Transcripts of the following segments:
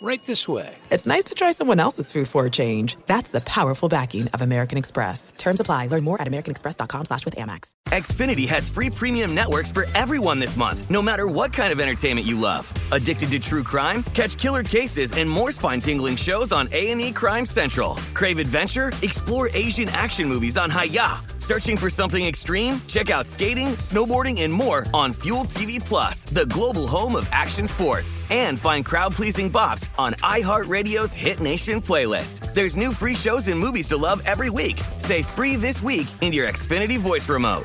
Right this way. It's nice to try someone else's food for a change. That's the powerful backing of American Express. Terms apply. Learn more at americanexpress.com slash with Amex. Xfinity has free premium networks for everyone this month, no matter what kind of entertainment you love. Addicted to true crime? Catch killer cases and more spine-tingling shows on A&E Crime Central. Crave adventure? Explore Asian action movies on Hi-YAH. Searching for something extreme? Check out skating, snowboarding, and more on Fuel TV Plus, the global home of action sports. And find crowd-pleasing bops on iHeartRadio's Hit Nation playlist. There's new free shows and movies to love every week. Say free this week in your Xfinity voice remote.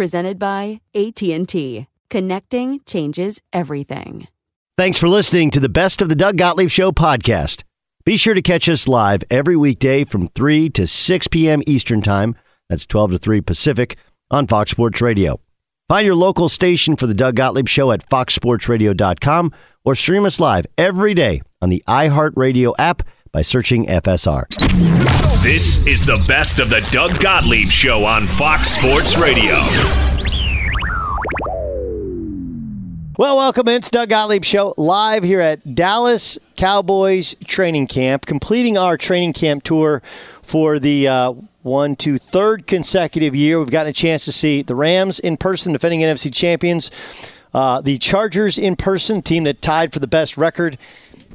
Presented by AT&T. Connecting changes everything. Thanks for listening to the Best of the Doug Gottlieb Show podcast. Be sure to catch us live every weekday from 3 to 6 p.m. Eastern Time. That's 12 to 3 Pacific on Fox Sports Radio. Find your local station for the Doug Gottlieb Show at foxsportsradio.com or stream us live every day on the iHeartRadio app by searching FSR. This is the best of the Doug Gottlieb Show on Fox Sports Radio. Well, welcome in. It's Doug Gottlieb Show live here at Dallas Cowboys training camp, completing our training camp tour for the uh, one, third consecutive year. We've gotten a chance to see the Rams in person, defending NFC champions, uh, the Chargers in person, team that tied for the best record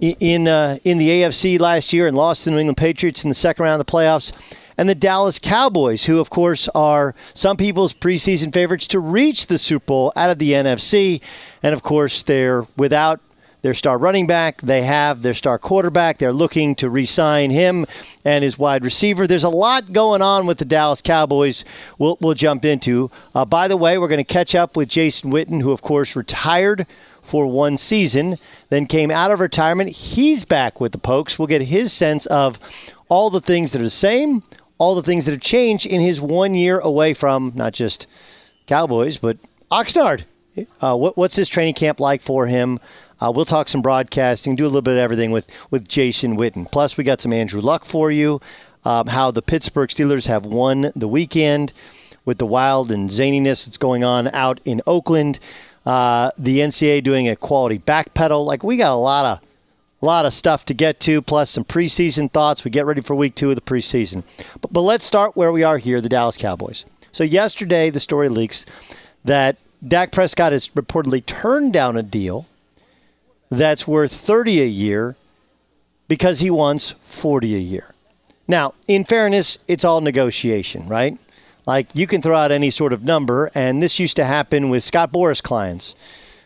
in uh, in the AFC last year and lost to the New England Patriots in the second round of the playoffs, and the Dallas Cowboys, who of course are some people's preseason favorites to reach the Super Bowl out of the NFC, and of course they're without their star running back. They have their star quarterback. They're looking to re-sign him and his wide receiver. There's a lot going on with the Dallas Cowboys. We'll, we'll jump into. Uh, by the way, we're going to catch up with Jason Witten, who of course retired for one season, then came out of retirement. He's back with the Pokes. We'll get his sense of all the things that are the same, all the things that have changed in his one year away from not just Cowboys, but Oxnard. Uh, what, what's his training camp like for him? Uh, we'll talk some broadcasting, do a little bit of everything with, with Jason Witten. Plus, we got some Andrew Luck for you, um, how the Pittsburgh Steelers have won the weekend with the wild and zaniness that's going on out in Oakland. Uh, the NCAA doing a quality backpedal. Like we got a lot of a lot of stuff to get to, plus some preseason thoughts. We get ready for week two of the preseason. But, but let's start where we are here, the Dallas Cowboys. So yesterday, the story leaks that Dak Prescott has reportedly turned down a deal that's worth 30 a year because he wants 40 a year. Now, in fairness, it's all negotiation, right? Like you can throw out any sort of number, and this used to happen with Scott Boras clients.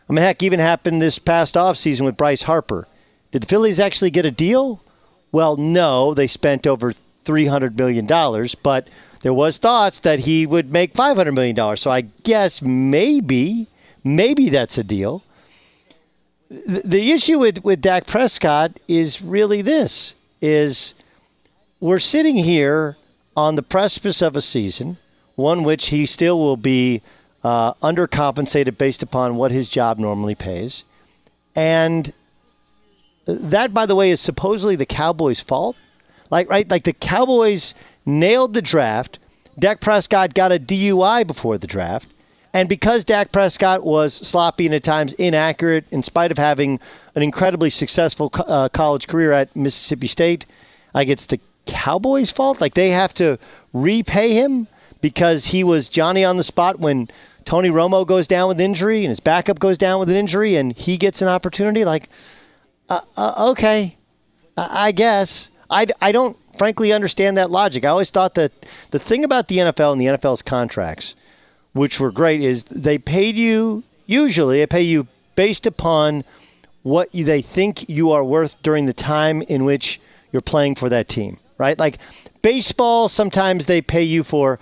I mean, heck, even happened this past offseason with Bryce Harper. Did the Phillies actually get a deal? Well, no, they spent over $300 million, but there was thoughts that he would make $500 million. So I guess maybe, maybe that's a deal. The, the issue with, with Dak Prescott is really this, is we're sitting here on the precipice of a season, one which he still will be uh, undercompensated based upon what his job normally pays. And that, by the way, is supposedly the Cowboys' fault. Like, right? Like the Cowboys nailed the draft. Dak Prescott got a DUI before the draft. And because Dak Prescott was sloppy and at times inaccurate, in spite of having an incredibly successful uh, college career at Mississippi State, like it's the Cowboys' fault. Like they have to repay him because he was Johnny on the spot when Tony Romo goes down with injury and his backup goes down with an injury and he gets an opportunity. Like, uh, uh, okay, I guess. I, I don't frankly understand that logic. I always thought that the thing about the NFL and the NFL's contracts, which were great, is they paid you, usually, they pay you based upon what they think you are worth during the time in which you're playing for that team, right? Like baseball, sometimes they pay you for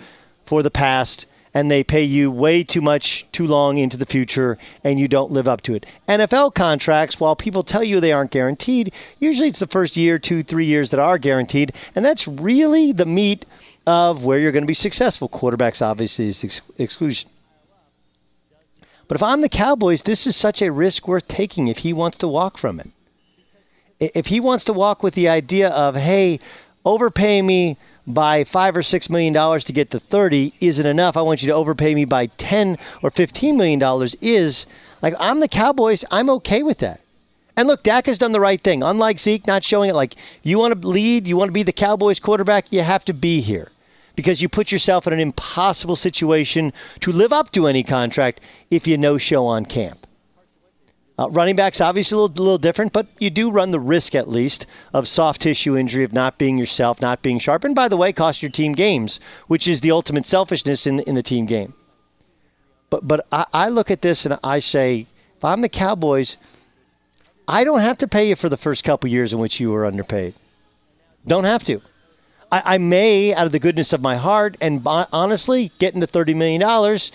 for the past and they pay you way too much too long into the future and you don't live up to it. NFL contracts, while people tell you they aren't guaranteed, usually it's the first year, two, three years that are guaranteed. And that's really the meat of where you're going to be successful. Quarterbacks, obviously, is ex- exclusion. But if I'm the Cowboys, this is such a risk worth taking if he wants to walk from it. If he wants to walk with the idea of, hey, overpay me by five or six million dollars to get to 30 isn't enough. I want you to overpay me by 10 or 15 million dollars is like I'm the Cowboys. I'm okay with that. And look, Dak has done the right thing. Unlike Zeke not showing it like you want to lead, you want to be the Cowboys quarterback, you have to be here because you put yourself in an impossible situation to live up to any contract if you no show on camp. Uh, running backs, obviously a little, little, different, but you do run the risk at least of soft tissue injury, of not being yourself, not being sharp, and by the way, cost your team games, which is the ultimate selfishness in, in the team game. But but I, I look at this and I say, if I'm the Cowboys, I don't have to pay you for the first couple years in which you were underpaid. Don't have to. I, I may, out of the goodness of my heart, and honestly, getting to thirty million dollars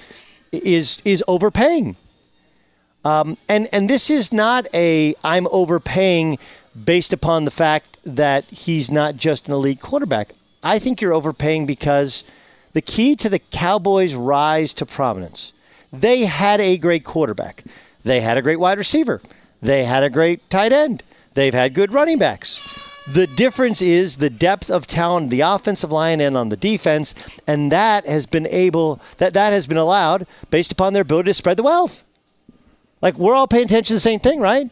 is is overpaying um, and and this is not a I'm overpaying based upon the fact that he's not just an elite quarterback. I think you're overpaying because the key to the Cowboys' rise to prominence, they had a great quarterback, they had a great wide receiver, they had a great tight end, they've had good running backs. The difference is the depth of talent, the offensive line and on the defense, and that has been able that that has been allowed based upon their ability to spread the wealth. Like we're all paying attention to the same thing, right?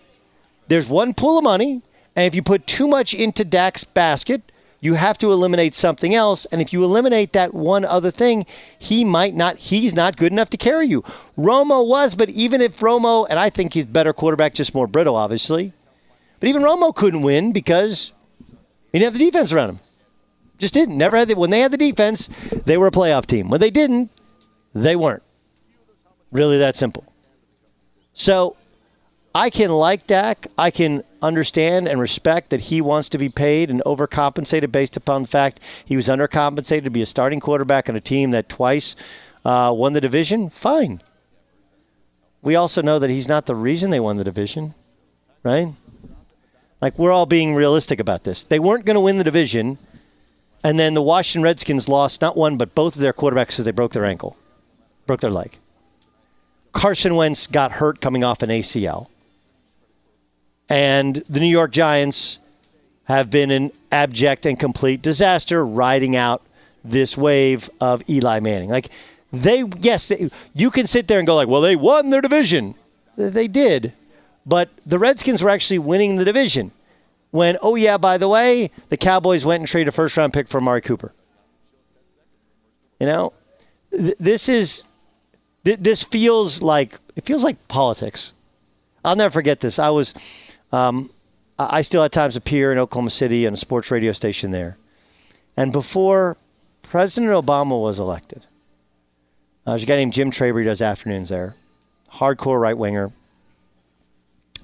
There's one pool of money, and if you put too much into Dak's basket, you have to eliminate something else. And if you eliminate that one other thing, he might not, he's not good enough to carry you. Romo was, but even if Romo, and I think he's better quarterback, just more brittle, obviously. But even Romo couldn't win because he didn't have the defense around him. Just didn't. Never had the, when they had the defense, they were a playoff team. When they didn't, they weren't. Really that simple. So I can like Dak. I can understand and respect that he wants to be paid and overcompensated based upon the fact he was undercompensated to be a starting quarterback on a team that twice uh, won the division. Fine. We also know that he's not the reason they won the division, right? Like, we're all being realistic about this. They weren't going to win the division, and then the Washington Redskins lost not one, but both of their quarterbacks because they broke their ankle, broke their leg. Carson Wentz got hurt coming off an ACL. And the New York Giants have been an abject and complete disaster riding out this wave of Eli Manning. Like they yes, they, you can sit there and go like, "Well, they won their division." They did. But the Redskins were actually winning the division when oh yeah, by the way, the Cowboys went and traded a first round pick for Amari Cooper. You know, th- this is this feels like it feels like politics. I'll never forget this. I was, um, I still at times appear in Oklahoma City on a sports radio station there, and before President Obama was elected, Uh, there's a guy named Jim Traber. He does afternoons there. Hardcore right winger.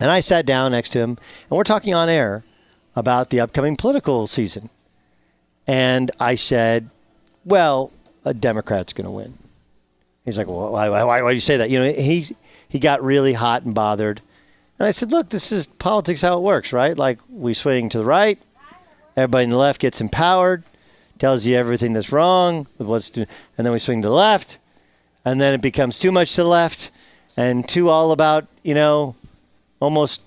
And I sat down next to him, and we're talking on air about the upcoming political season. And I said, well, a Democrat's going to win. He's like, well, why, why, why, do you say that? You know, he, he got really hot and bothered. And I said, look, this is politics how it works, right? Like we swing to the right, everybody in the left gets empowered, tells you everything that's wrong with what's doing, and then we swing to the left, and then it becomes too much to the left and too all about, you know, almost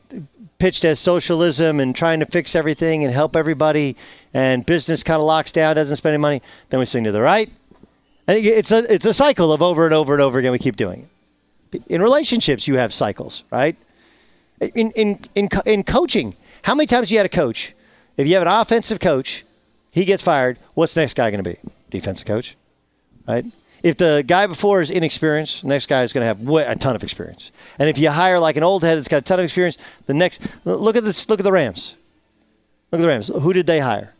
pitched as socialism and trying to fix everything and help everybody, and business kind of locks down, doesn't spend any money. Then we swing to the right. It's a it's a cycle of over and over and over again. We keep doing it. In relationships, you have cycles, right? In in in in coaching, how many times you had a coach? If you have an offensive coach, he gets fired. What's the next guy going to be? Defensive coach, right? If the guy before is inexperienced, next guy is going to have a ton of experience. And if you hire like an old head that's got a ton of experience, the next look at this. Look at the Rams. Look at the Rams. Who did they hire?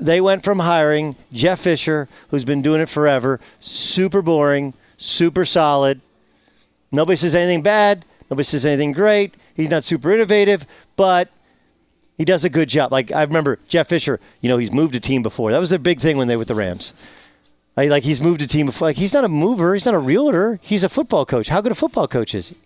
They went from hiring Jeff Fisher, who's been doing it forever, super boring, super solid. Nobody says anything bad. Nobody says anything great. He's not super innovative, but he does a good job. Like I remember Jeff Fisher, you know, he's moved a team before. That was a big thing when they were with the Rams. Like, like he's moved a team before. Like he's not a mover. He's not a realtor. He's a football coach. How good a football coach is he?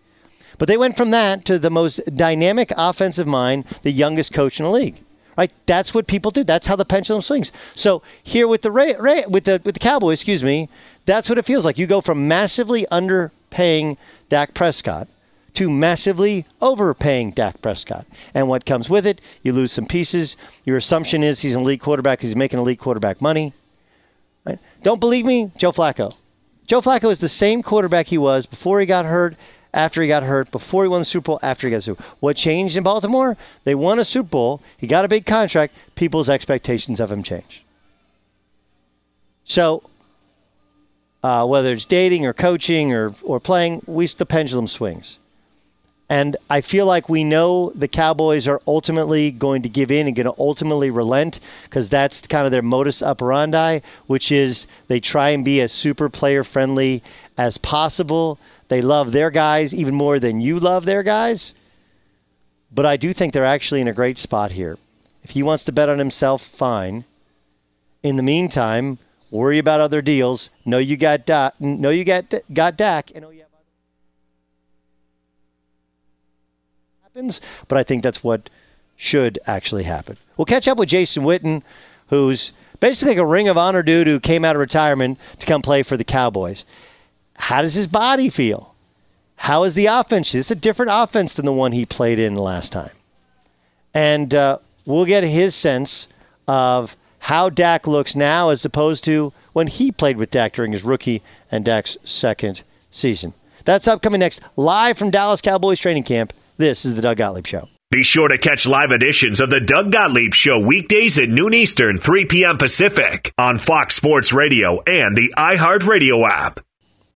But they went from that to the most dynamic offensive mind, the youngest coach in the league. Right? That's what people do. That's how the pendulum swings. So here with the Ray, with the with the Cowboys, excuse me, that's what it feels like. You go from massively underpaying Dak Prescott to massively overpaying Dak Prescott. And what comes with it, you lose some pieces. Your assumption is he's an elite quarterback he's making elite quarterback money. Right? Don't believe me? Joe Flacco. Joe Flacco is the same quarterback he was before he got hurt, after he got hurt, before he won the Super Bowl, after he got the Super Bowl. What changed in Baltimore? They won a Super Bowl. He got a big contract. People's expectations of him changed. So, uh, whether it's dating or coaching or, or playing, we the pendulum swings. And I feel like we know the Cowboys are ultimately going to give in and going to ultimately relent because that's kind of their modus operandi, which is they try and be as super player friendly as possible. They love their guys even more than you love their guys. But I do think they're actually in a great spot here. If he wants to bet on himself, fine. In the meantime, worry about other deals. Know you got da- know you got got Dak, and know you happens, but I think that's what should actually happen. We'll catch up with Jason Witten, who's basically like a Ring of Honor dude who came out of retirement to come play for the Cowboys. How does his body feel? How is the offense? It's a different offense than the one he played in last time. And uh, we'll get his sense of how Dak looks now as opposed to when he played with Dak during his rookie and Dak's second season. That's upcoming next, live from Dallas Cowboys training camp. This is the Doug Gottlieb Show. Be sure to catch live editions of the Doug Gottlieb Show weekdays at noon Eastern, 3 p.m. Pacific on Fox Sports Radio and the iHeartRadio app.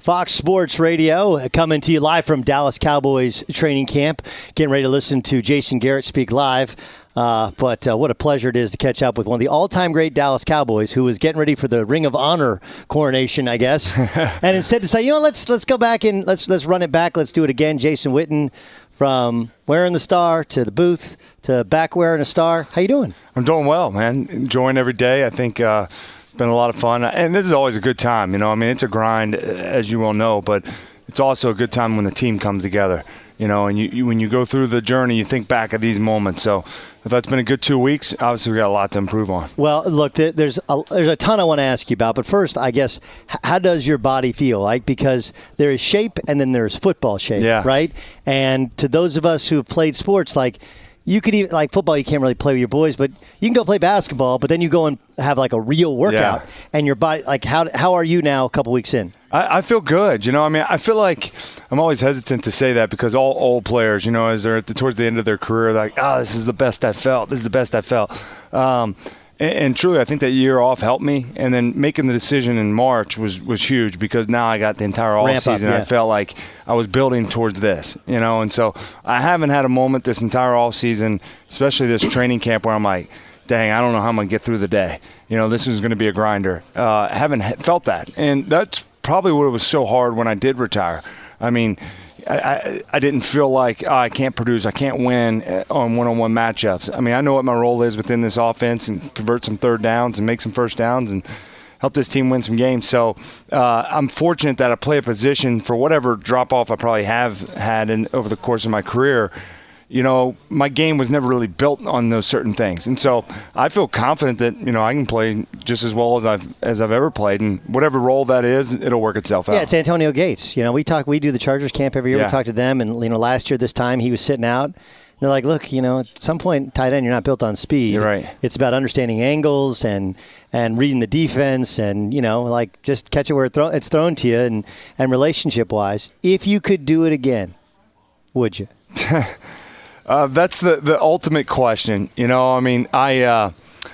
Fox Sports Radio coming to you live from Dallas Cowboys training camp. Getting ready to listen to Jason Garrett speak live. Uh, but uh, what a pleasure it is to catch up with one of the all-time great Dallas Cowboys, who was getting ready for the Ring of Honor coronation, I guess, and instead to say, you know, let's let's go back and let's let's run it back. Let's do it again. Jason Witten, from wearing the star to the booth to back wearing a star. How you doing? I'm doing well, man. Enjoying every day. I think. Uh, been a lot of fun, and this is always a good time. You know, I mean, it's a grind, as you well know, but it's also a good time when the team comes together. You know, and you, you when you go through the journey, you think back at these moments. So, if that's been a good two weeks, obviously we got a lot to improve on. Well, look, there's a, there's a ton I want to ask you about, but first, I guess, how does your body feel? Like because there is shape and then there's football shape, yeah. right? And to those of us who have played sports, like you could even like football you can't really play with your boys but you can go play basketball but then you go and have like a real workout Yeah. and your body like how how are you now a couple weeks in I, I feel good. You know, I mean, I feel like I'm always hesitant to say that because all old players, you know, as they're at the, towards the end of their career, like, oh, this is the best I felt. This is the best I felt. Um, and, and truly, I think that year off helped me. And then making the decision in March was, was huge because now I got the entire off Ramp up, season. yeah. I felt like I was building towards this, you know. And so I haven't had a moment this entire off season, especially this training camp, where I'm like, dang, I don't know how I'm going to get through the day. You know, this is going to be a grinder. Uh, I haven't felt that. And that's probably what it was so hard when I did retire. I mean, I, I, didn't feel like oh, I can't produce, I can't win uh, on one-on-one matchups. I mean, I know what my role is within this offense and convert some third downs and make some first downs and help this team win some games. So uh, I'm fortunate that I play a position for whatever drop off I probably have had in, over the course of my career. You know, my game was never really built on those certain things, and so I feel confident that you know I can play just as well as I've as I've ever played, and whatever role that is, it'll work itself out. yeah it's antonio gates you know we talk we do the chargers camp every year Yeah. we talk to them and you know last year this time he was sitting out They're like, look, you know, at some point, tight end, you're not built on speed. You're right. It's about understanding angles and and reading the defense, and you know, like just catch it where it throw, it's thrown to you, and and relationship wise, if you could do it again, would you? Uh, that's the, the ultimate question. You know, I mean, I uh,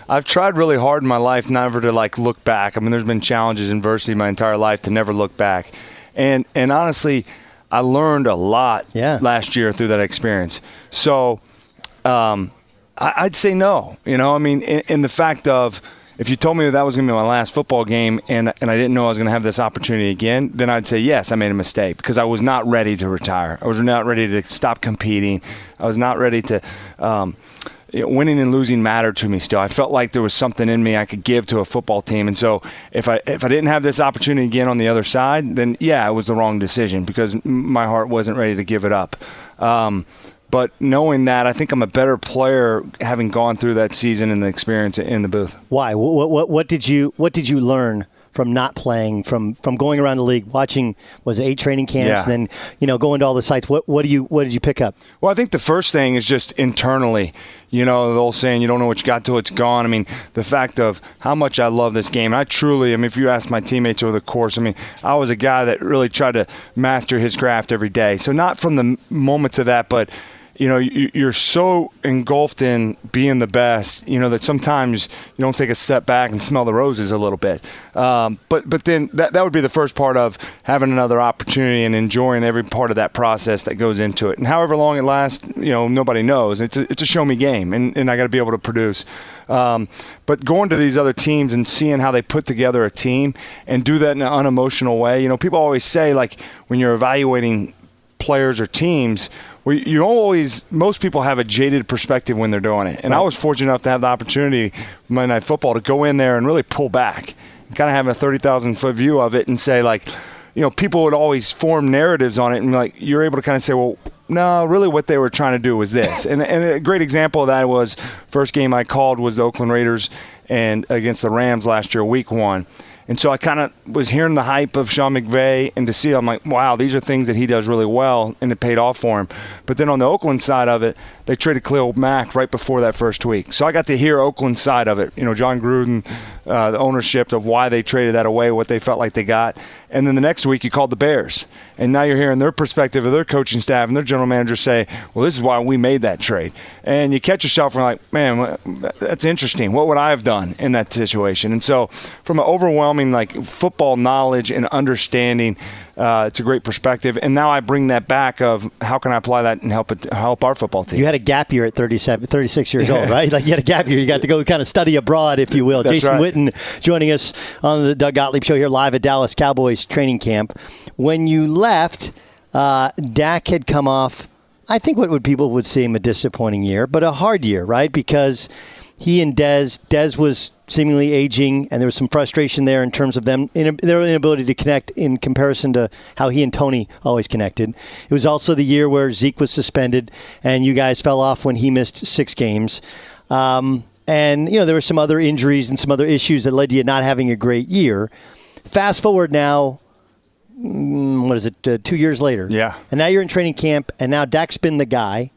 I've tried really hard in my life never to like look back. I mean, there's been challenges, in adversity my entire life to never look back, and and honestly, I learned a lot Yeah. last year through that experience. So, um, I, I'd say no. You know, I mean, in, in the fact of if you told me that, that was going to be my last football game and, and I didn't know I was going to have this opportunity again, then I'd say, yes, I made a mistake because I was not ready to retire. I was not ready to stop competing. I was not ready to. Um, winning and losing mattered to me still. I felt like there was something in me I could give to a football team, and so if I if I didn't have this opportunity again on the other side, then yeah, it was the wrong decision because my heart wasn't ready to give it up. Um, but knowing that, I think I'm a better player having gone through that season and the experience in the booth. Why? What, what, what did you What did you learn from not playing, from from going around the league, watching was it eight training camps, Yeah. and then you know going to all the sites? What what do you what did you pick up? Well, I think the first thing is just internally. You know, the old saying, you don't know what you got till it's gone. I mean, the fact of how much I love this game. And I truly, I mean, if you ask my teammates over the course, I mean, I was a guy that really tried to master his craft every day. So, not from the moments of that, but you know, you- you're so engulfed in being the best, you know, that sometimes you don't take a step back and smell the roses a little bit. Um, but but then that, that would be the first part of having another opportunity and enjoying every part of that process that goes into it. And however long it lasts, you know, nobody knows. It's a, it's a show me game, and, and I got to be able to produce. Um, but going to these other teams and seeing how they put together a team and do that in an unemotional way, you know, people always say, like, when you're evaluating players or teams where you always most people have a jaded perspective when they're doing it. And i was fortunate enough to have the opportunity monday night football to go in there and really pull back. Kind of have a 30000 foot view of it and say like you know people would always form narratives on it and like you're able to kind of say well no, really, what they were trying to do was this, and, and a great example of that was first game I called was the Oakland Raiders and against the Rams last year, Week One, and so I kind of was hearing the hype of Sean McVay, and to see, I'm like, wow, these are things that he does really well, and it paid off for him. But then on the Oakland side of it, they traded Khalil Mack right before that first week, so I got to hear Oakland side of it. You know, Jon Gruden, uh, the ownership of why they traded that away, what they felt like they got, and then the next week you called the Bears, and now you're hearing their perspective of their coaching staff and their general manager say, well, this is why we made that trade, and you catch yourself and like, man, that's interesting. What would I have done in that situation? And so, from an overwhelming like football knowledge and understanding. Uh, it's a great perspective, and now I bring that back of how can I apply that and help it help our football team. You had a gap year at 37, 36 years old, right? Like you had a gap year. You got to go kind of study abroad, if you will. That's Jason right. Witten joining us on the Doug Gottlieb Show here live at Dallas Cowboys training camp. When you left, uh, Dak had come off, I think what would people would seem a disappointing year, but a hard year, right? Because he and Dez, Dez was seemingly aging, and there was some frustration there in terms of them in, their inability to connect in comparison to how he and Tony always connected. It was also the year where Zeke was suspended, and you guys fell off when he missed six games. Um, and you know there were some other injuries and some other issues that led to you not having a great year. Fast forward now, mm, what is it? Uh, two years later, Yeah. and now you're in training camp, and now Dak's been the guy.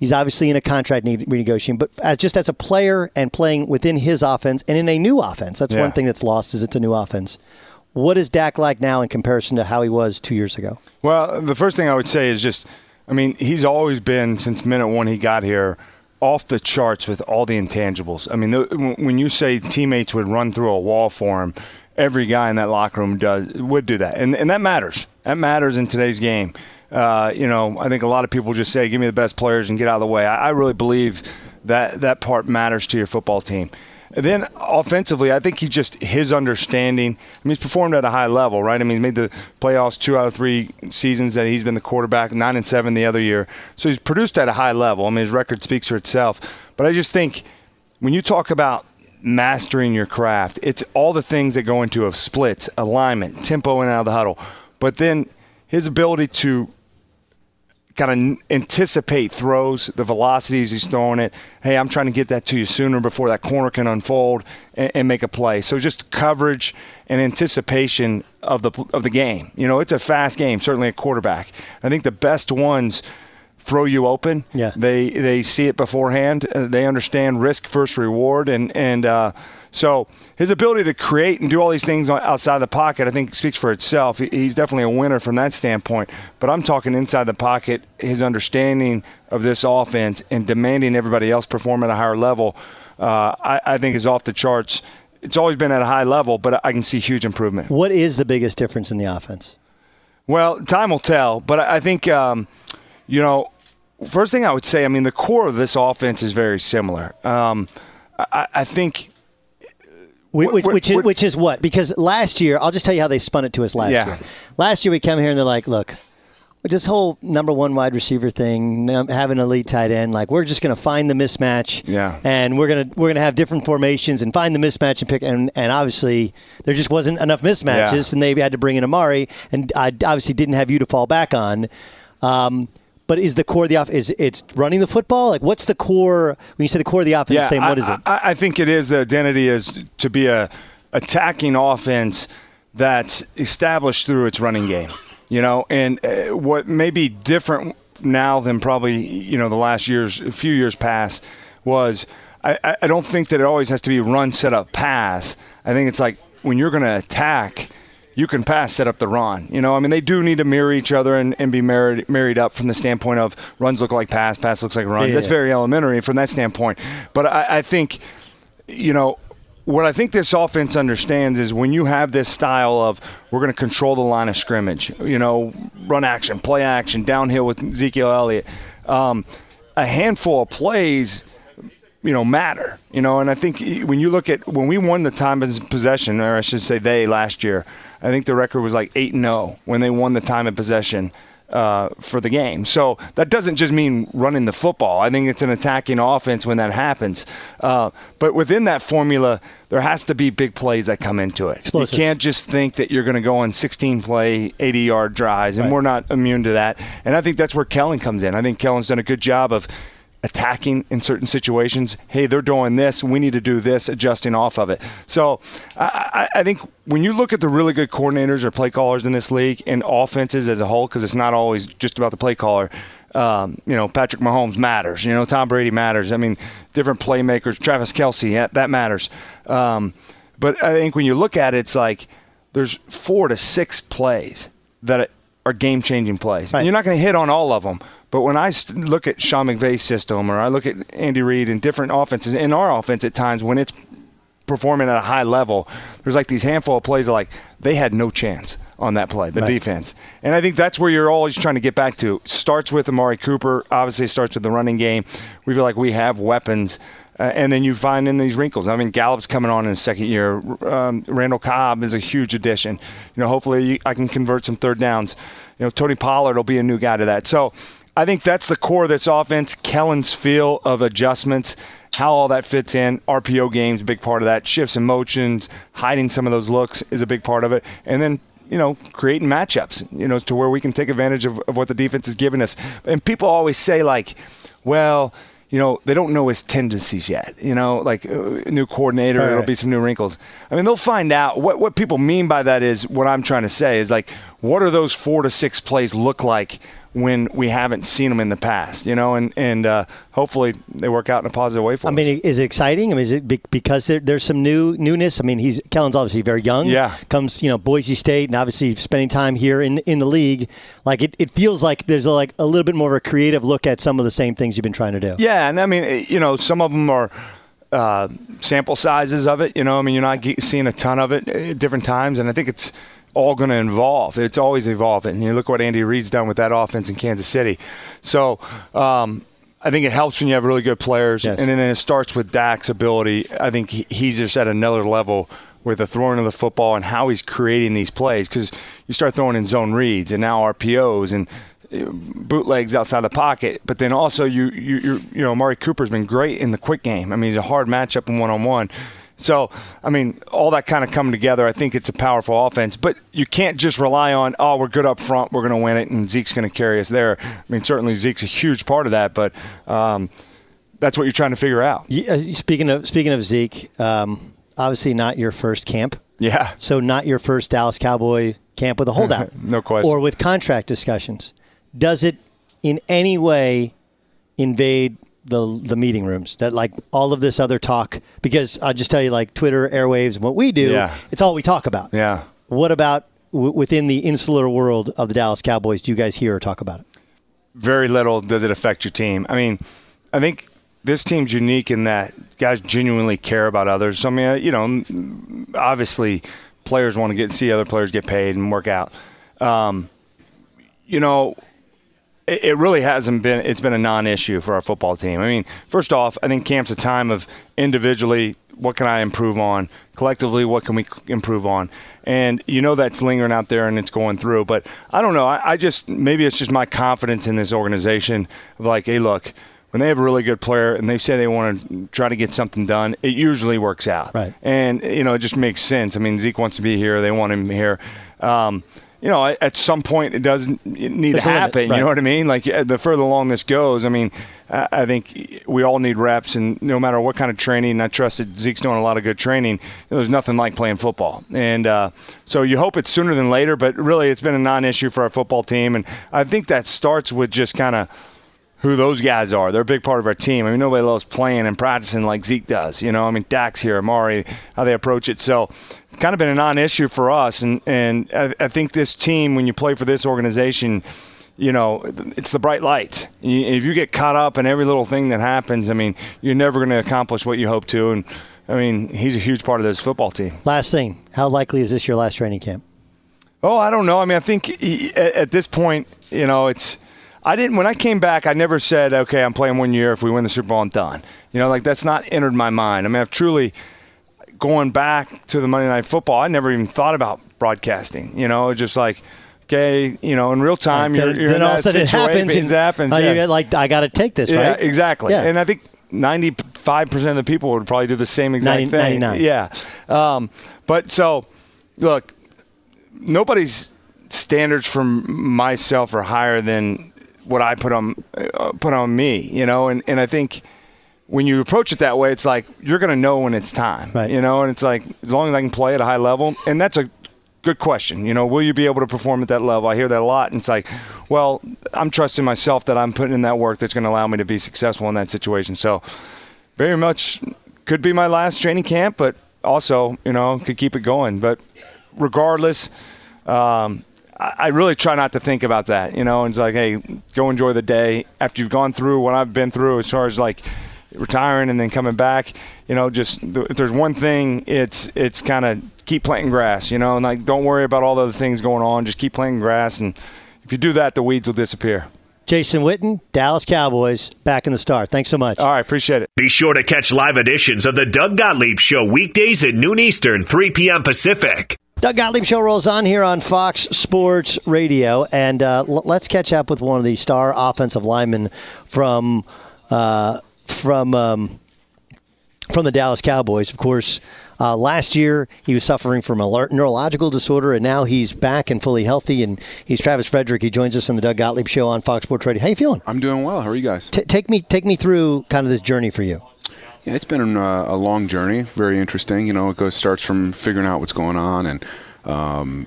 He's obviously in a contract ne- renegotiation, but as just as a player and playing within his offense and in a new offense, that's Yeah. one thing that's lost is it's a new offense. What is Dak like now in comparison to how he was two years ago? Well, the first thing I would say is just, I mean, he's always been since minute one he got here off the charts with all the intangibles. I mean, the, when- when you say teammates would run through a wall for him, every guy in that locker room does would do that, and and that matters. That matters in today's game. Uh, you know, I think a lot of people just say, "Give me the best players and get out of the way." I, I really believe that that part matters to your football team. And then offensively, I think he just his understanding. I mean, he's performed at a high level, right? I mean, he's made the playoffs two out of three seasons that he's been the quarterback, nine and seven the other year. So he's produced at a high level. I mean, his record speaks for itself. But I just think when you talk about mastering your craft, it's all the things that go into a splits, alignment, tempo and out of the huddle. But then his ability to kind of anticipate throws, the velocities he's throwing it. Hey, I'm trying to get that to you sooner before that corner can unfold and, and make a play. So just coverage and anticipation of the of the game. You know, it's a fast game. Certainly a quarterback. I think the best ones throw you open. Yeah. They they see it beforehand. Uh, they understand risk first reward, and and uh, so his ability to create and do all these things outside the pocket, I think, speaks for itself. He's definitely a winner from that standpoint. But I'm talking inside the pocket, his understanding of this offense and demanding everybody else perform at a higher level. Uh, I, I think is off the charts. It's always been at a high level, but I can see huge improvement. What is the biggest difference in the offense? Well, time will tell, but I think um, you know. First thing I would say, I mean, the core of this offense is very similar. Um, I, I think which, which, is, which, is, what? Because last year, I'll just tell you how they spun it to us last yeah. year. Last year, we come here and they're like, look, this whole number one wide receiver thing, having an elite tight end, like we're just going to find the mismatch, yeah, and we're gonna we're gonna have different formations and find the mismatch and pick, and, and obviously there just wasn't enough mismatches, yeah. and they had to bring in Amari, and I obviously didn't have you to fall back on. Um, but is the core of the offense is it's running the football? Like what's the core when you say the core of the offense? Yeah, same, what is it? I, I think it is the identity is to be a attacking offense that's established through its running game. You know, and uh, what may be different now than probably you know the last years, a few years past, was I, I don't think that it always has to be run, set up, pass. I think it's like when you're going to attack you can pass, set up the run. You know, I mean, they do need to mirror each other and, and be married, married up from the standpoint of runs look like pass, pass looks like run. Yeah, That's very elementary from that standpoint. But I, I think, you know, what I think this offense understands is when you have this style of we're going to control the line of scrimmage, you know, run action, play action, downhill with Ezekiel Elliott, um, a handful of plays, you know, matter. You know, and I think when you look at when we won the time of possession, or I should say they last year, I think the record was like 8 0 when they won the time of possession. Uh, for the game. So that doesn't just mean running the football. I think it's an attacking offense when that happens. Uh, but within that formula, there has to be big plays that come into it. Explosive. You can't just think that you're going to go on 16 play, 80 yard drives, and right. we're not immune to that. And I think that's where Kellen comes in. I think Kellen's done a good job of attacking in certain situations. Hey, they're doing this. We need to do this, adjusting off of it. So I, I, think when you look at the really good coordinators or play callers in this league and offenses as a whole, because it's not always just about the play caller. Um, you know, Patrick Mahomes matters. You know, Tom Brady matters. I mean, different playmakers. Travis Kelce, that, that matters. Um, but I think when you look at it, it's like there's four to six plays that are game changing plays. Right. You're not going to hit on all of them but when I look at Sean McVay's system, or I look at Andy Reid and different offenses, in our offense at times when it's performing at a high level, there's like these handful of plays that like they had no chance on that play, the right. defense. And I think that's where you're always trying to get back to. Starts with Amari Cooper, obviously starts with the running game. We feel like we have weapons. Uh, and then you find in these wrinkles. I mean, Gallup's coming on in his second year. Um, Randall Cobb is a huge addition. You know, hopefully I can convert some third downs. You know, Tony Pollard will be a new guy to that. So I think that's the core of this offense. Kellen's feel of adjustments, how all that fits in. RPO games, big part of that. Shifts and motions, hiding some of those looks is a big part of it. And then you know, creating matchups, you know, to where we can take advantage of, of what the defense is giving us. And people always say, like, well, you know, they don't know his tendencies yet. You know, like uh, new coordinator, right. there'll be some new wrinkles. I mean, they'll find out. What what people mean by that is what I'm trying to say is like, what are those four to six plays look like when we haven't seen them in the past, you know, and and uh, hopefully they work out in a positive way for I us. I mean, is it exciting? I mean, is it because there, there's some new newness? I mean, he's Kellen's obviously very young. Yeah, comes you know Boise State and obviously spending time here in in the league. Like it, it feels like there's a, like a little bit more of a creative look at some of the same things you've been trying to do. Yeah, and I mean, you know, some of them are. Uh, sample sizes of it, you know. I mean, you're not seeing a ton of it at different times, and I think it's all going to evolve. It's always evolving. And you look what Andy Reid's done with that offense in Kansas City. So um, I think it helps when you have really good players. Yes. And then it starts with Dak's ability. I think he's just at another level with the throwing of the football and how he's creating these plays because you start throwing in zone reads and now RPOs and uh, bootlegs outside the pocket, but then also you you you know Mari Cooper's been great in the quick game. I mean, he's a hard matchup in one on one. So, I mean, all that kind of coming together, I think it's a powerful offense. But you can't just rely on, oh, we're good up front, we're going to win it, and Zeke's going to carry us there. I mean, certainly Zeke's a huge part of that, but um, that's what you're trying to figure out. Yeah, uh, speaking of speaking of Zeke, um, obviously not your first camp. Yeah. So not your first Dallas Cowboy camp with a holdout. no question. Or with contract discussions. Does it in any way invade the the meeting rooms that like all of this other talk because I'll just tell you like Twitter airwaves and what we do Yeah. it's all we talk about. Yeah. What about w- within the insular world of the Dallas Cowboys do you guys hear or talk about it? very little does it affect your team. I mean, I think this team's unique in that guys genuinely care about others. I mean, you know, obviously players want to get see other players get paid and work out. Um, you know, it, really hasn't been. It's been a non-issue for our football team. I mean, first off, I think camp's a time of individually what can I improve on, collectively what can we improve on, and you know that's lingering out there and it's going through. But I don't know. I, I just maybe it's just my confidence in this organization of like, hey, look. When they have a really good player and they say they want to try to get something done, it usually works out. Right. And you know, it just makes sense. I mean, Zeke wants to be here; they want him here. Um, you know, at some point, it doesn't need There's to limit, happen. right. You know what I mean? Like uh, the further along this goes, I mean, I think we all need reps, and no matter what kind of training, and I trust that Zeke's doing a lot of good training. There's nothing like playing football, and uh, so you hope it's sooner than later. But really, it's been a non-issue for our football team, and I think that starts with just kind of who those guys are. They're a big part of our team. I mean, nobody loves playing and practicing like Zeke does. You know, I mean, Dak's here, Amari, how they approach it. So kind of been a non-issue for us. And, and I, I think this team, when you play for this organization, you know, it's the bright lights. You- If you get caught up in every little thing that happens, I mean, you're never going to accomplish what you hope to. And, I mean, he's a huge part of this football team. Last thing, how likely is this your last training camp? Oh, I don't know. I mean, I think he, at, at this point, you know, it's. I didn't when I came back. I never said, "Okay, I'm playing one year. If we win the Super Bowl, I'm done." You know, like that's not entered my mind. I mean, I've truly going back to the Monday Night Football. I never even thought about broadcasting. You know, just like, okay, you know, in real time, you're, you're then all of a sudden it happens. It happens. yeah. Like, I got to take this, Yeah, right? exactly. Yeah. And I think 95% of the people would probably do the same exact 90 thing. 99. Yeah. Um, but so, look, nobody's standards for myself are higher than what I put on uh, put on me, you know, and, and I think when you approach it that way, it's like you're going to know when it's time, Right. you know, and it's like as long as I can play at a high level, and that's a good question. You know, will you be able to perform at that level? I hear that a lot, and it's like, well, I'm trusting myself that I'm putting in that work that's going to allow me to be successful in that situation. So, very much could be my last training camp, but also, you know, could keep it going. But regardless, um, I, I really try not to think about that. You know, and it's like, hey, go enjoy the day after you've gone through what I've been through as far as like retiring and then coming back. You know, just if there's one thing, it's it's kind of keep planting grass. You know, and like don't worry about all the other things going on. Just keep planting grass, and if you do that, the weeds will disappear. Jason Witten, Dallas Cowboys, back in the star. Thanks so much. All right, appreciate it. Be sure to catch live editions of the Doug Gottlieb Show weekdays at noon Eastern, 3 p.m. Pacific. Doug Gottlieb Show rolls on here on Fox Sports Radio, and uh, l- let's catch up with one of the star offensive linemen from uh, from um, from the Dallas Cowboys. Of course, uh, last year he was suffering from a neurological disorder, and now he's back and fully healthy. And he's Travis Frederick. He joins us on the Doug Gottlieb Show on Fox Sports Radio. How you feeling? I'm doing well. How are you guys? T- take me take me through kind of this journey for you. Yeah, it's been uh, a long journey, very interesting. You know, it goes starts from figuring out what's going on and um,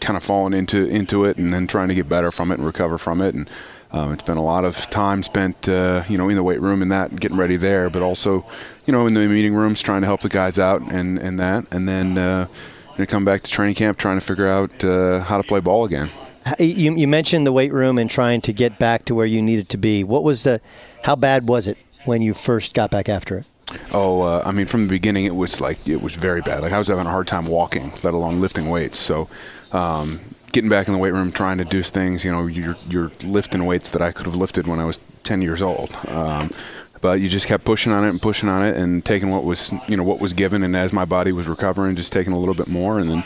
kind of falling into into it, and then trying to get better from it and recover from it. And um, it's been a lot of time spent, uh, you know, in the weight room and that, getting ready there, but also, you know, in the meeting rooms trying to help the guys out and and that, and then uh, you know, come back to training camp trying to figure out uh, how to play ball again. You, you mentioned the weight room and trying to get back to where you needed to be. What was the? How bad was it when you first got back after it? Oh, uh, I mean, from the beginning, it was like it was very bad. Like I was having a hard time walking, let alone lifting weights. So, um, getting back in the weight room, trying to do things, you know, you're you're lifting weights that I could have lifted when I was 10 years old. Um, but you just kept pushing on it and pushing on it and taking what was you know what was given, and as my body was recovering, just taking a little bit more, and then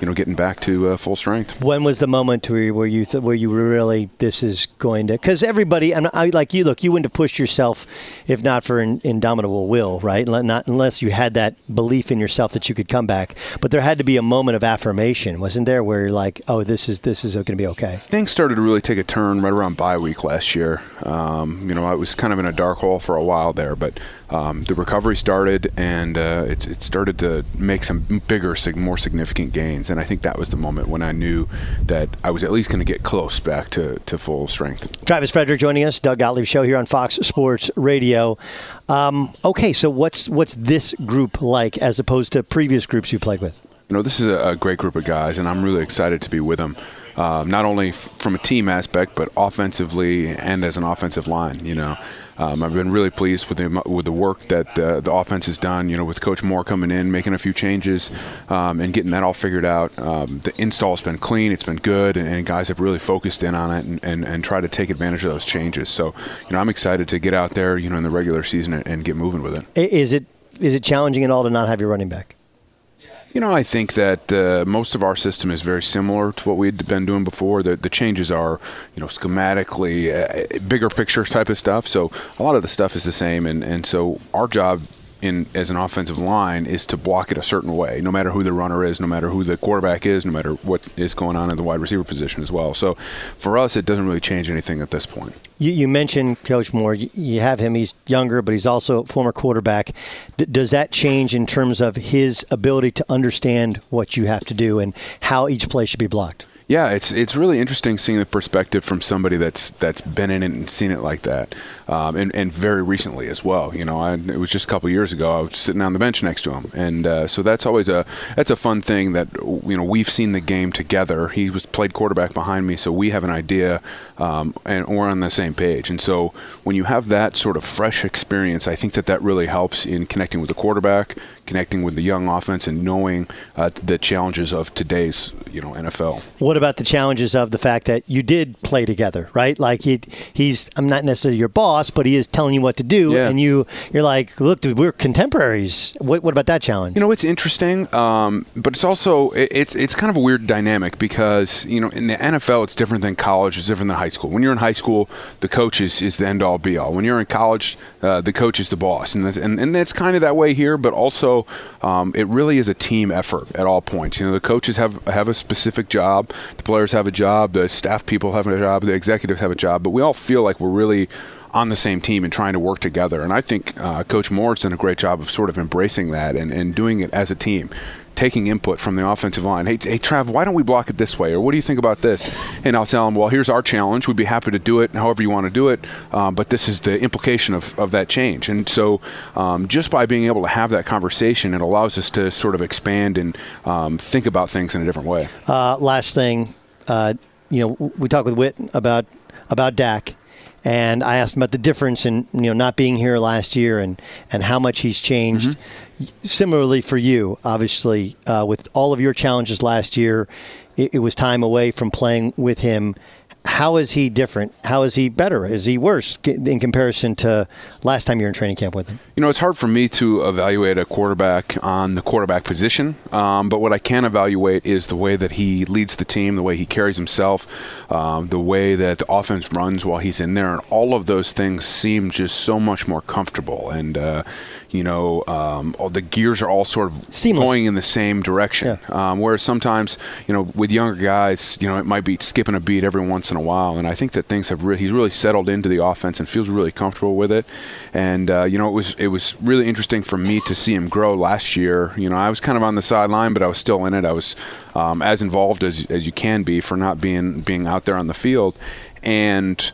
you know getting back to uh, full strength. When was the moment where you, where you th- where you really this is going to? Because everybody, and I like you. Look, you wouldn't have pushed yourself if not for an indomitable will, right? Not unless you had that belief in yourself that you could come back. But there had to be a moment of affirmation, wasn't there, where you're like, oh, this is this is going to be okay. Things started to really take a turn right around bye week last year. Um, you know, I was kind of in a dark hole for a while there, but um, the recovery started, and uh, it, it, started to make some bigger, more significant gains. And I think that was the moment when I knew that I was at least going to get close back to, to full strength. Travis Frederick joining us, Doug Gottlieb show here on Fox Sports Radio. Um, okay, so what's what's this group like as opposed to previous groups you played with? You know, this is a, great group of guys, and I'm really excited to be with them. Uh, not only f- from a team aspect, but offensively and as an offensive line. You know, um, I've been really pleased with the with the work that uh, the offense has done. You know, with Coach Moore coming in, making a few changes, um, and getting that all figured out. Um, the install's been clean, it's been good, and, and, guys have really focused in on it and, and, and tried to take advantage of those changes. So, you know, I'm excited to get out there, you know, in the regular season and, and get moving with it. Is it is it challenging at all to not have your running back? You know, I think that uh, most of our system is very similar to what we'd been doing before. The, the changes are, you know, schematically, uh, bigger picture type of stuff. So a lot of the stuff is the same, and, and so our job in as an offensive line is to block it a certain way, no matter who the runner is, no matter who the quarterback is, no matter what is going on in the wide receiver position as well. So for us, it doesn't really change anything at this point. You, you mentioned Coach Moore. You, have him. He's younger, but he's also a former quarterback. D- does that change in terms of his ability to understand what you have to do and how each play should be blocked? Yeah, it's it's really interesting seeing the perspective from somebody that's that's been in it and seen it like that, um, and and very recently as well. You know, I, it was just a couple years ago. I was sitting on the bench next to him, and uh, so that's always a that's a fun thing that you know we've seen the game together. He was played quarterback behind me, so we have an idea, um, and we're on the same page. And so when you have that sort of fresh experience, I think that that really helps in connecting with the quarterback, connecting with the young offense, and knowing uh, the challenges of today's you know NFL. What about the challenges of the fact that you did play together, right? Like he, he's I'm not necessarily your boss, but he is telling you what to do, yeah. and you you're like, look, dude, we're contemporaries. What, what about that challenge? You know, it's interesting, um, but it's also it, it's it's kind of a weird dynamic because you know in the NFL it's different than college, it's different than high school. When you're in high school, the coach is, is the end all be all. When you're in college, uh, the coach is the boss, and and and it's kind of that way here, but also um, it really is a team effort at all points. You know, the coaches have have a specific job, the players have a job, the staff people have a job, the executives have a job, but we all feel like we're really on the same team and trying to work together. And I think uh, Coach Moore's done a great job of sort of embracing that and, and doing it as a team taking input from the offensive line. Hey, hey, Trav, why don't we block it this way? Or what do you think about this? And I'll tell them, well, here's our challenge. We'd be happy to do it however you want to do it, um, but this is the implication of, of that change. And so um, just by being able to have that conversation, it allows us to sort of expand and um, think about things in a different way. Uh, last thing, uh, you know, we talked with Whit about about Dak and I asked him about the difference in you know not being here last year and and how much he's changed. Mm-hmm. Similarly for you, obviously, uh, with all of your challenges last year, it, it was time away from playing with him how is he different? How is he better? Is he worse in comparison to last time you were in training camp with him? You know, it's hard for me to evaluate a quarterback on the quarterback position, um, but what I can evaluate is the way that he leads the team, the way he carries himself, um, the way that the offense runs while he's in there, and all of those things seem just so much more comfortable. And uh, you know, um, all the gears are all sort of Seamless. going in the same direction. Yeah. Um, whereas sometimes, you know, with younger guys, you know, it might be skipping a beat every once in a while. And I think that things have re- he's really settled into the offense and feels really comfortable with it. And uh, you know, it was it was really interesting for me to see him grow last year. You know, I was kind of on the sideline, but I was still in it. I was um, as involved as as you can be for not being being out there on the field, and.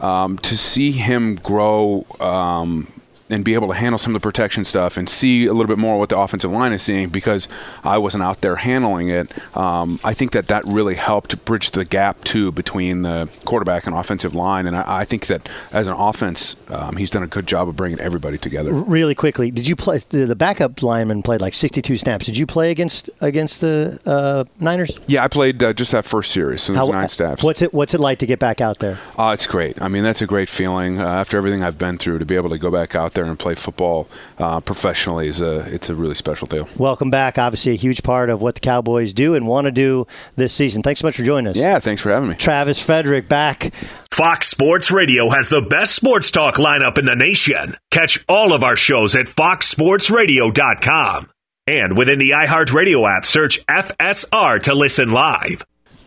Um, to see him grow um, and be able to handle some of the protection stuff and see a little bit more what the offensive line is seeing because I wasn't out there handling it. Um, I think that that really helped bridge the gap too between the quarterback and offensive line, and I, I think that as an offense, um, he's done a good job of bringing everybody together. Really quickly, did you play? The backup lineman played like 62 snaps. Did you play against against the uh, Niners? Yeah, I played uh, just that first series, so How, nine snaps. What's it What's it like to get back out there? Uh, it's great. I mean, that's a great feeling uh, after everything I've been through to be able to go back out there and play football uh, professionally is a it's a really special deal. Welcome back. Obviously, a huge part of what the Cowboys do and want to do this season. Thanks so much for joining us. Yeah, thanks for having me. Travis Frederick back. Fox Sports Radio has the best sports talk lineup in the nation. Catch all of our shows at foxsportsradio.com. And within the iHeartRadio app, search FSR to listen live.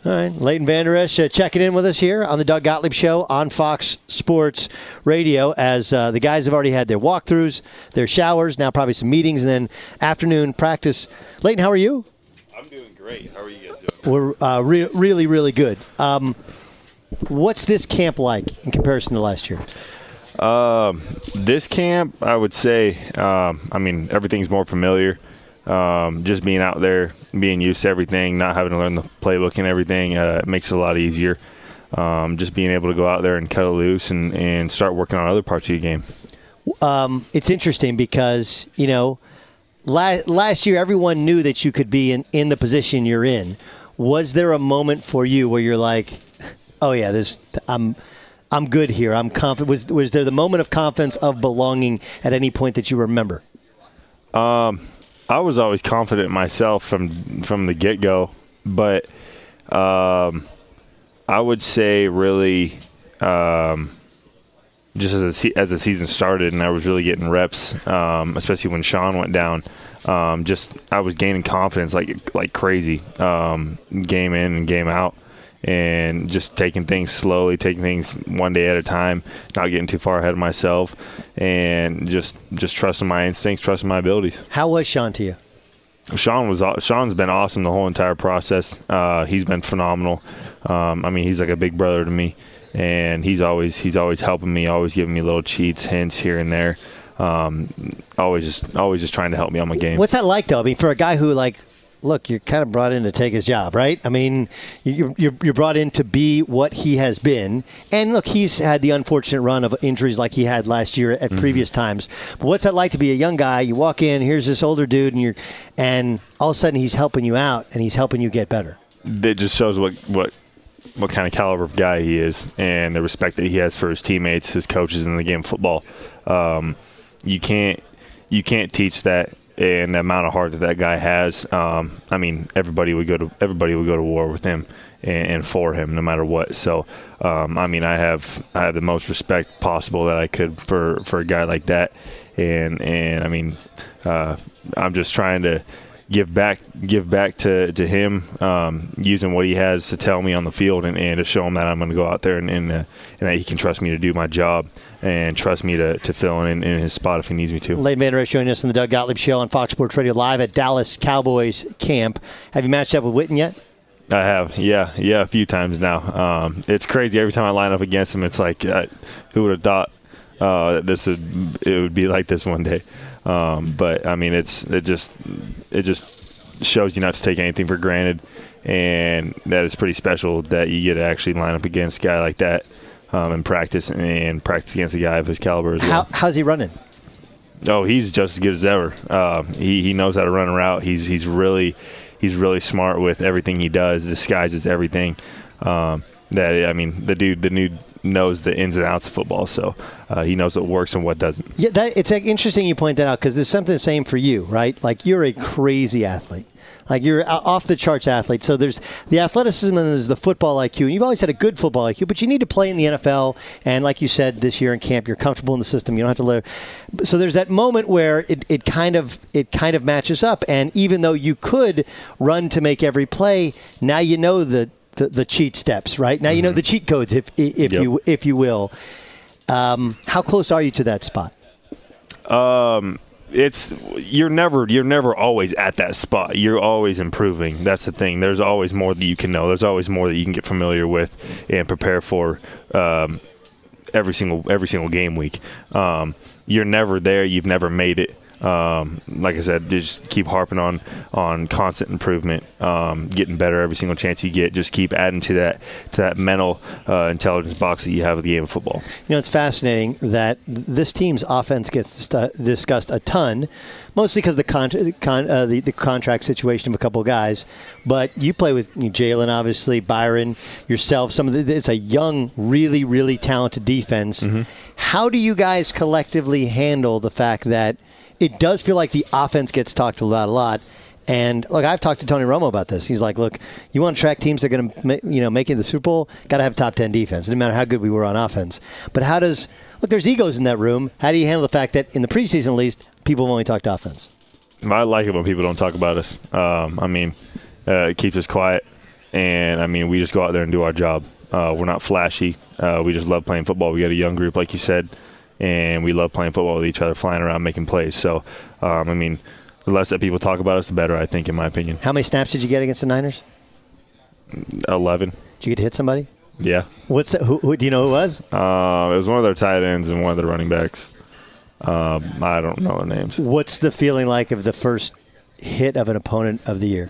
All right, Leighton Vander Esch uh, checking in with us here on the Doug Gottlieb Show on Fox Sports Radio. As uh, the guys have already had their walkthroughs, their showers, now probably some meetings, and then afternoon practice. Leighton, how are you? I'm doing great. How are you guys doing? We're uh, re- really, really good. Um, what's this camp like in comparison to last year? Um, this camp, I would say, um, I mean, everything's more familiar. Um, just being out there, being used to everything, not having to learn the playbook and everything, uh, it makes it a lot easier. Um, just being able to go out there and cut it loose and, and start working on other parts of your game. Um, it's interesting because you know last last year everyone knew that you could be in, in the position you're in. Was there a moment for you where you're like, "Oh yeah, this I'm I'm good here. I'm confident." Was was there the moment of confidence of belonging at any point that you remember? Um, I was always confident myself from from the get go, but um, I would say really. Um, just as the, as the season started and I was really getting reps, um, especially when Sean went down, um, just I was gaining confidence like like crazy, um, game in and game out, and just taking things slowly, taking things one day at a time, not getting too far ahead of myself, and just just trusting my instincts, trusting my abilities. How was Sean to you? Sean was Sean's been awesome the whole entire process. Uh, he's been phenomenal. Um, I mean, he's like a big brother to me, and he's always he's always helping me, always giving me little cheats, hints here and there. Um, always just always just trying to help me on my game. What's that like though? I mean, for a guy who like, look, you're kind of brought in to take his job, right? I mean, you're you're, you're brought in to be what he has been, and look, he's had the unfortunate run of injuries like he had last year at previous times. But what's that like to be a young guy? You walk in, here's this older dude, and you're, and all of a sudden he's helping you out, and he's helping you get better. that just shows what what what kind of caliber of guy he is and the respect that he has for his teammates, his coaches and the game of football. Um, you can't you can't teach that and the amount of heart that that guy has. Um, I mean, everybody would go to everybody would go to war with him and, and for him, no matter what. So, um, I mean, I have I have the most respect possible that I could for for a guy like that, and and I mean, uh, I'm just trying to give back give back to, to him um, using what he has to tell me on the field and, and to show him that I'm going to go out there and, and, uh, and that he can trust me to do my job and trust me to, to fill in, in his spot if he needs me to. Leighton Vander Esch joining us on the Doug Gottlieb Show on Fox Sports Radio live at Dallas Cowboys camp. Have you matched up with Witten yet? I have, yeah, yeah, a few times now. Um, it's crazy every time I line up against him. It's like, uh, who would have thought uh, this would it would be like this one day? Um, but I mean, it's it just it just shows you not to take anything for granted, and that is pretty special that you get to actually line up against a guy like that um, and practice and practice against a guy of his caliber as well. How, how's he running? Oh, he's just as good as ever. Uh, he he knows how to run a route. He's he's really he's really smart with everything he does. Disguises everything. Um, that I mean, the dude the dude knows the ins and outs of football, so uh, he knows what works and what doesn't. Yeah, that, it's like, interesting you point that out because there's something the same for you, right? Like you're a crazy athlete. Like you're off the charts athlete. So there's the athleticism and there's the football IQ. And you've always had a good football IQ, but you need to play in the NFL. And like you said this year in camp, you're comfortable in the system. You don't have to live. So there's that moment where it, it kind of it kind of matches up. And even though you could run to make every play, now you know the the, the cheat steps, right? Now you know the cheat codes, if if Yep. you if you will. Um, how close are you to that spot? Um, it's you're never you're never always at that spot. You're always improving. That's the thing. There's always more that you can know. There's always more that you can get familiar with and prepare for. Um, every single every single game week. Um, you're never there. You've never made it. Um, like I said, just keep harping on on constant improvement, um, getting better every single chance you get. Just keep adding to that to that mental uh, intelligence box that you have with the game of football. You know, it's fascinating that this team's offense gets discussed a ton, mostly because the con- con- uh, the, the contract situation of a couple of guys. But you play with Jaylon, obviously Byron, yourself. Some of the, it's a young, really, really talented defense. How do you guys collectively handle the fact that it does feel like the offense gets talked about a lot? And look, I've talked to Tony Romo about this. He's like, "Look, you want to track teams that are going to, you know, make it the Super Bowl? Got to have top ten defense, no matter how good we were on offense. But how does look? There's egos in that room. How do you handle the fact that in the preseason, at least, people have only talked offense? I like it when people don't talk about us. Um, I mean, uh, it keeps us quiet, and I mean, we just go out there and do our job. Uh, we're not flashy. Uh, we just love playing football. We got a young group, like you said, and we love playing football with each other, flying around, making plays. So, um, I mean, the less that people talk about us, the better. I think, in my opinion. How many snaps did you get against the Niners? Eleven. Did you get to hit somebody? Yeah. What's that? Who, who do you know who it was? Uh, it was one of their tight ends and one of their running backs. Um, I don't know their names. What's the feeling like of the first hit of an opponent of the year?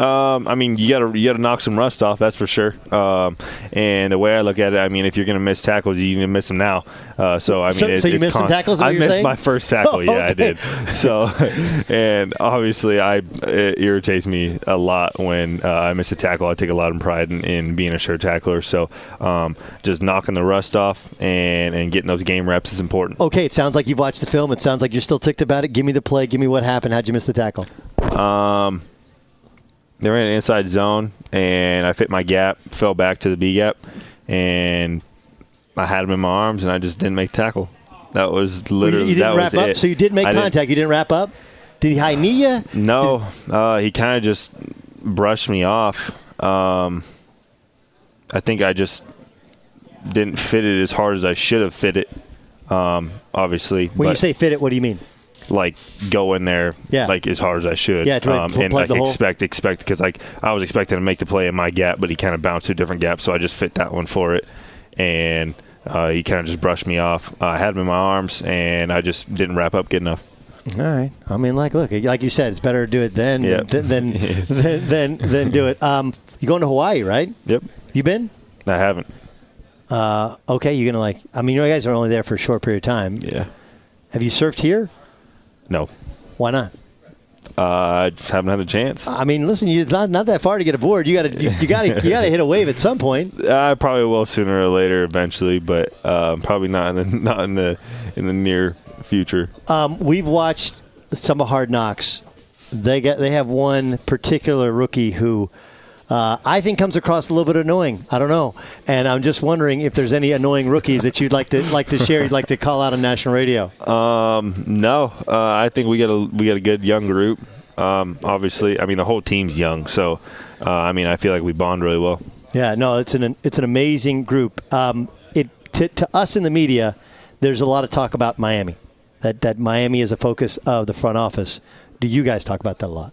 Um, I mean, you gotta you gotta knock some rust off, that's for sure. Um, and the way I look at it, I mean, if you're gonna miss tackles, you need to miss them now. Uh, so I mean, So- it- so you missed some tackles, I missed saying? my first tackle. Oh, Yeah, I did. So, and obviously, I it irritates me a lot when uh, I miss a tackle. I take a lot of pride in, in being a sure tackler. So, um, just knocking the rust off and and getting those game reps is important. Okay, it sounds like you've watched the film. It sounds like you're still ticked about it. Give me the play. Give me what happened. How'd you miss the tackle? Um, they were in an inside zone, and I fit my gap, fell back to the B gap, and I had him in my arms, and I just didn't make tackle. That was Well, you- literally you didn't that wrap was up, it. so you did make I didn't- contact. you didn't wrap up. Did he high knee you? no, uh, he kind of just brushed me off. Um, I think I just didn't fit it as hard as I should have fit it. Um, obviously, When you say fit it, what do you mean? Like go in there Yeah. like as hard as I should. Yeah, to, like, um, pl- and like expect expect because like I was expecting to make the play in my gap, but he kind of bounced to a different gap, so I just fit that one for it, and uh, he kind of just brushed me off. Uh, I had him in my arms, and I just didn't wrap up good enough. All right. I mean, like, look, like you said, it's better to do it then Yeah. than, than, than, than, than do it. Um, you going to Hawaii, right? Yep. You been? I haven't. Uh, okay, you're gonna like. I mean, you guys are only there for a short period of time. Yeah. Have you surfed here? No. Why not? Uh, I just haven't had the chance. I mean, listen, it's not not that far to get aboard. You got to you, got to you got to hit a wave at some point. I probably will sooner or later, eventually, but um, probably not in the not in the in the near future. Um, we've watched some of Hard Knocks. They get they have one particular rookie who uh, I think comes across a little bit annoying. I don't know, and I'm just wondering if there's any annoying rookies that you'd like to like to share. You'd like to call out on national radio. Um, no, uh, I think we got a we got a good young group. Um, obviously, I mean the whole team's young, so uh, I mean I feel like we bond really well. Yeah, no, it's an it's an amazing group. Um, it to, to us in the media, there's a lot of talk about Miami. That that Miami is a focus of the front office. Do you guys talk about that a lot?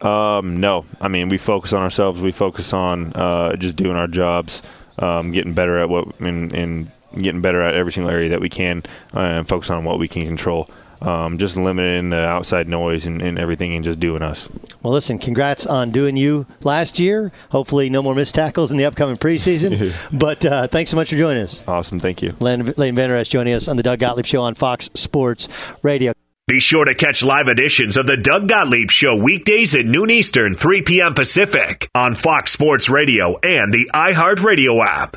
Um, no, I mean we focus on ourselves. We focus on uh, just doing our jobs, um, getting better at what and, and getting better at every single area that we can, uh, and focus on what we can control. Um, just limiting the outside noise and, and everything, and just doing us. Well, listen, congrats on doing you last year. Hopefully, no more missed tackles in the upcoming preseason. but uh, thanks so much for joining us. Awesome, thank you. Lane, Lane Vander Esch joining us on the Doug Gottlieb Show on Fox Sports Radio. Be sure to catch live editions of the Doug Gottlieb Show weekdays at noon Eastern, 3 p.m. Pacific on Fox Sports Radio and the iHeartRadio app.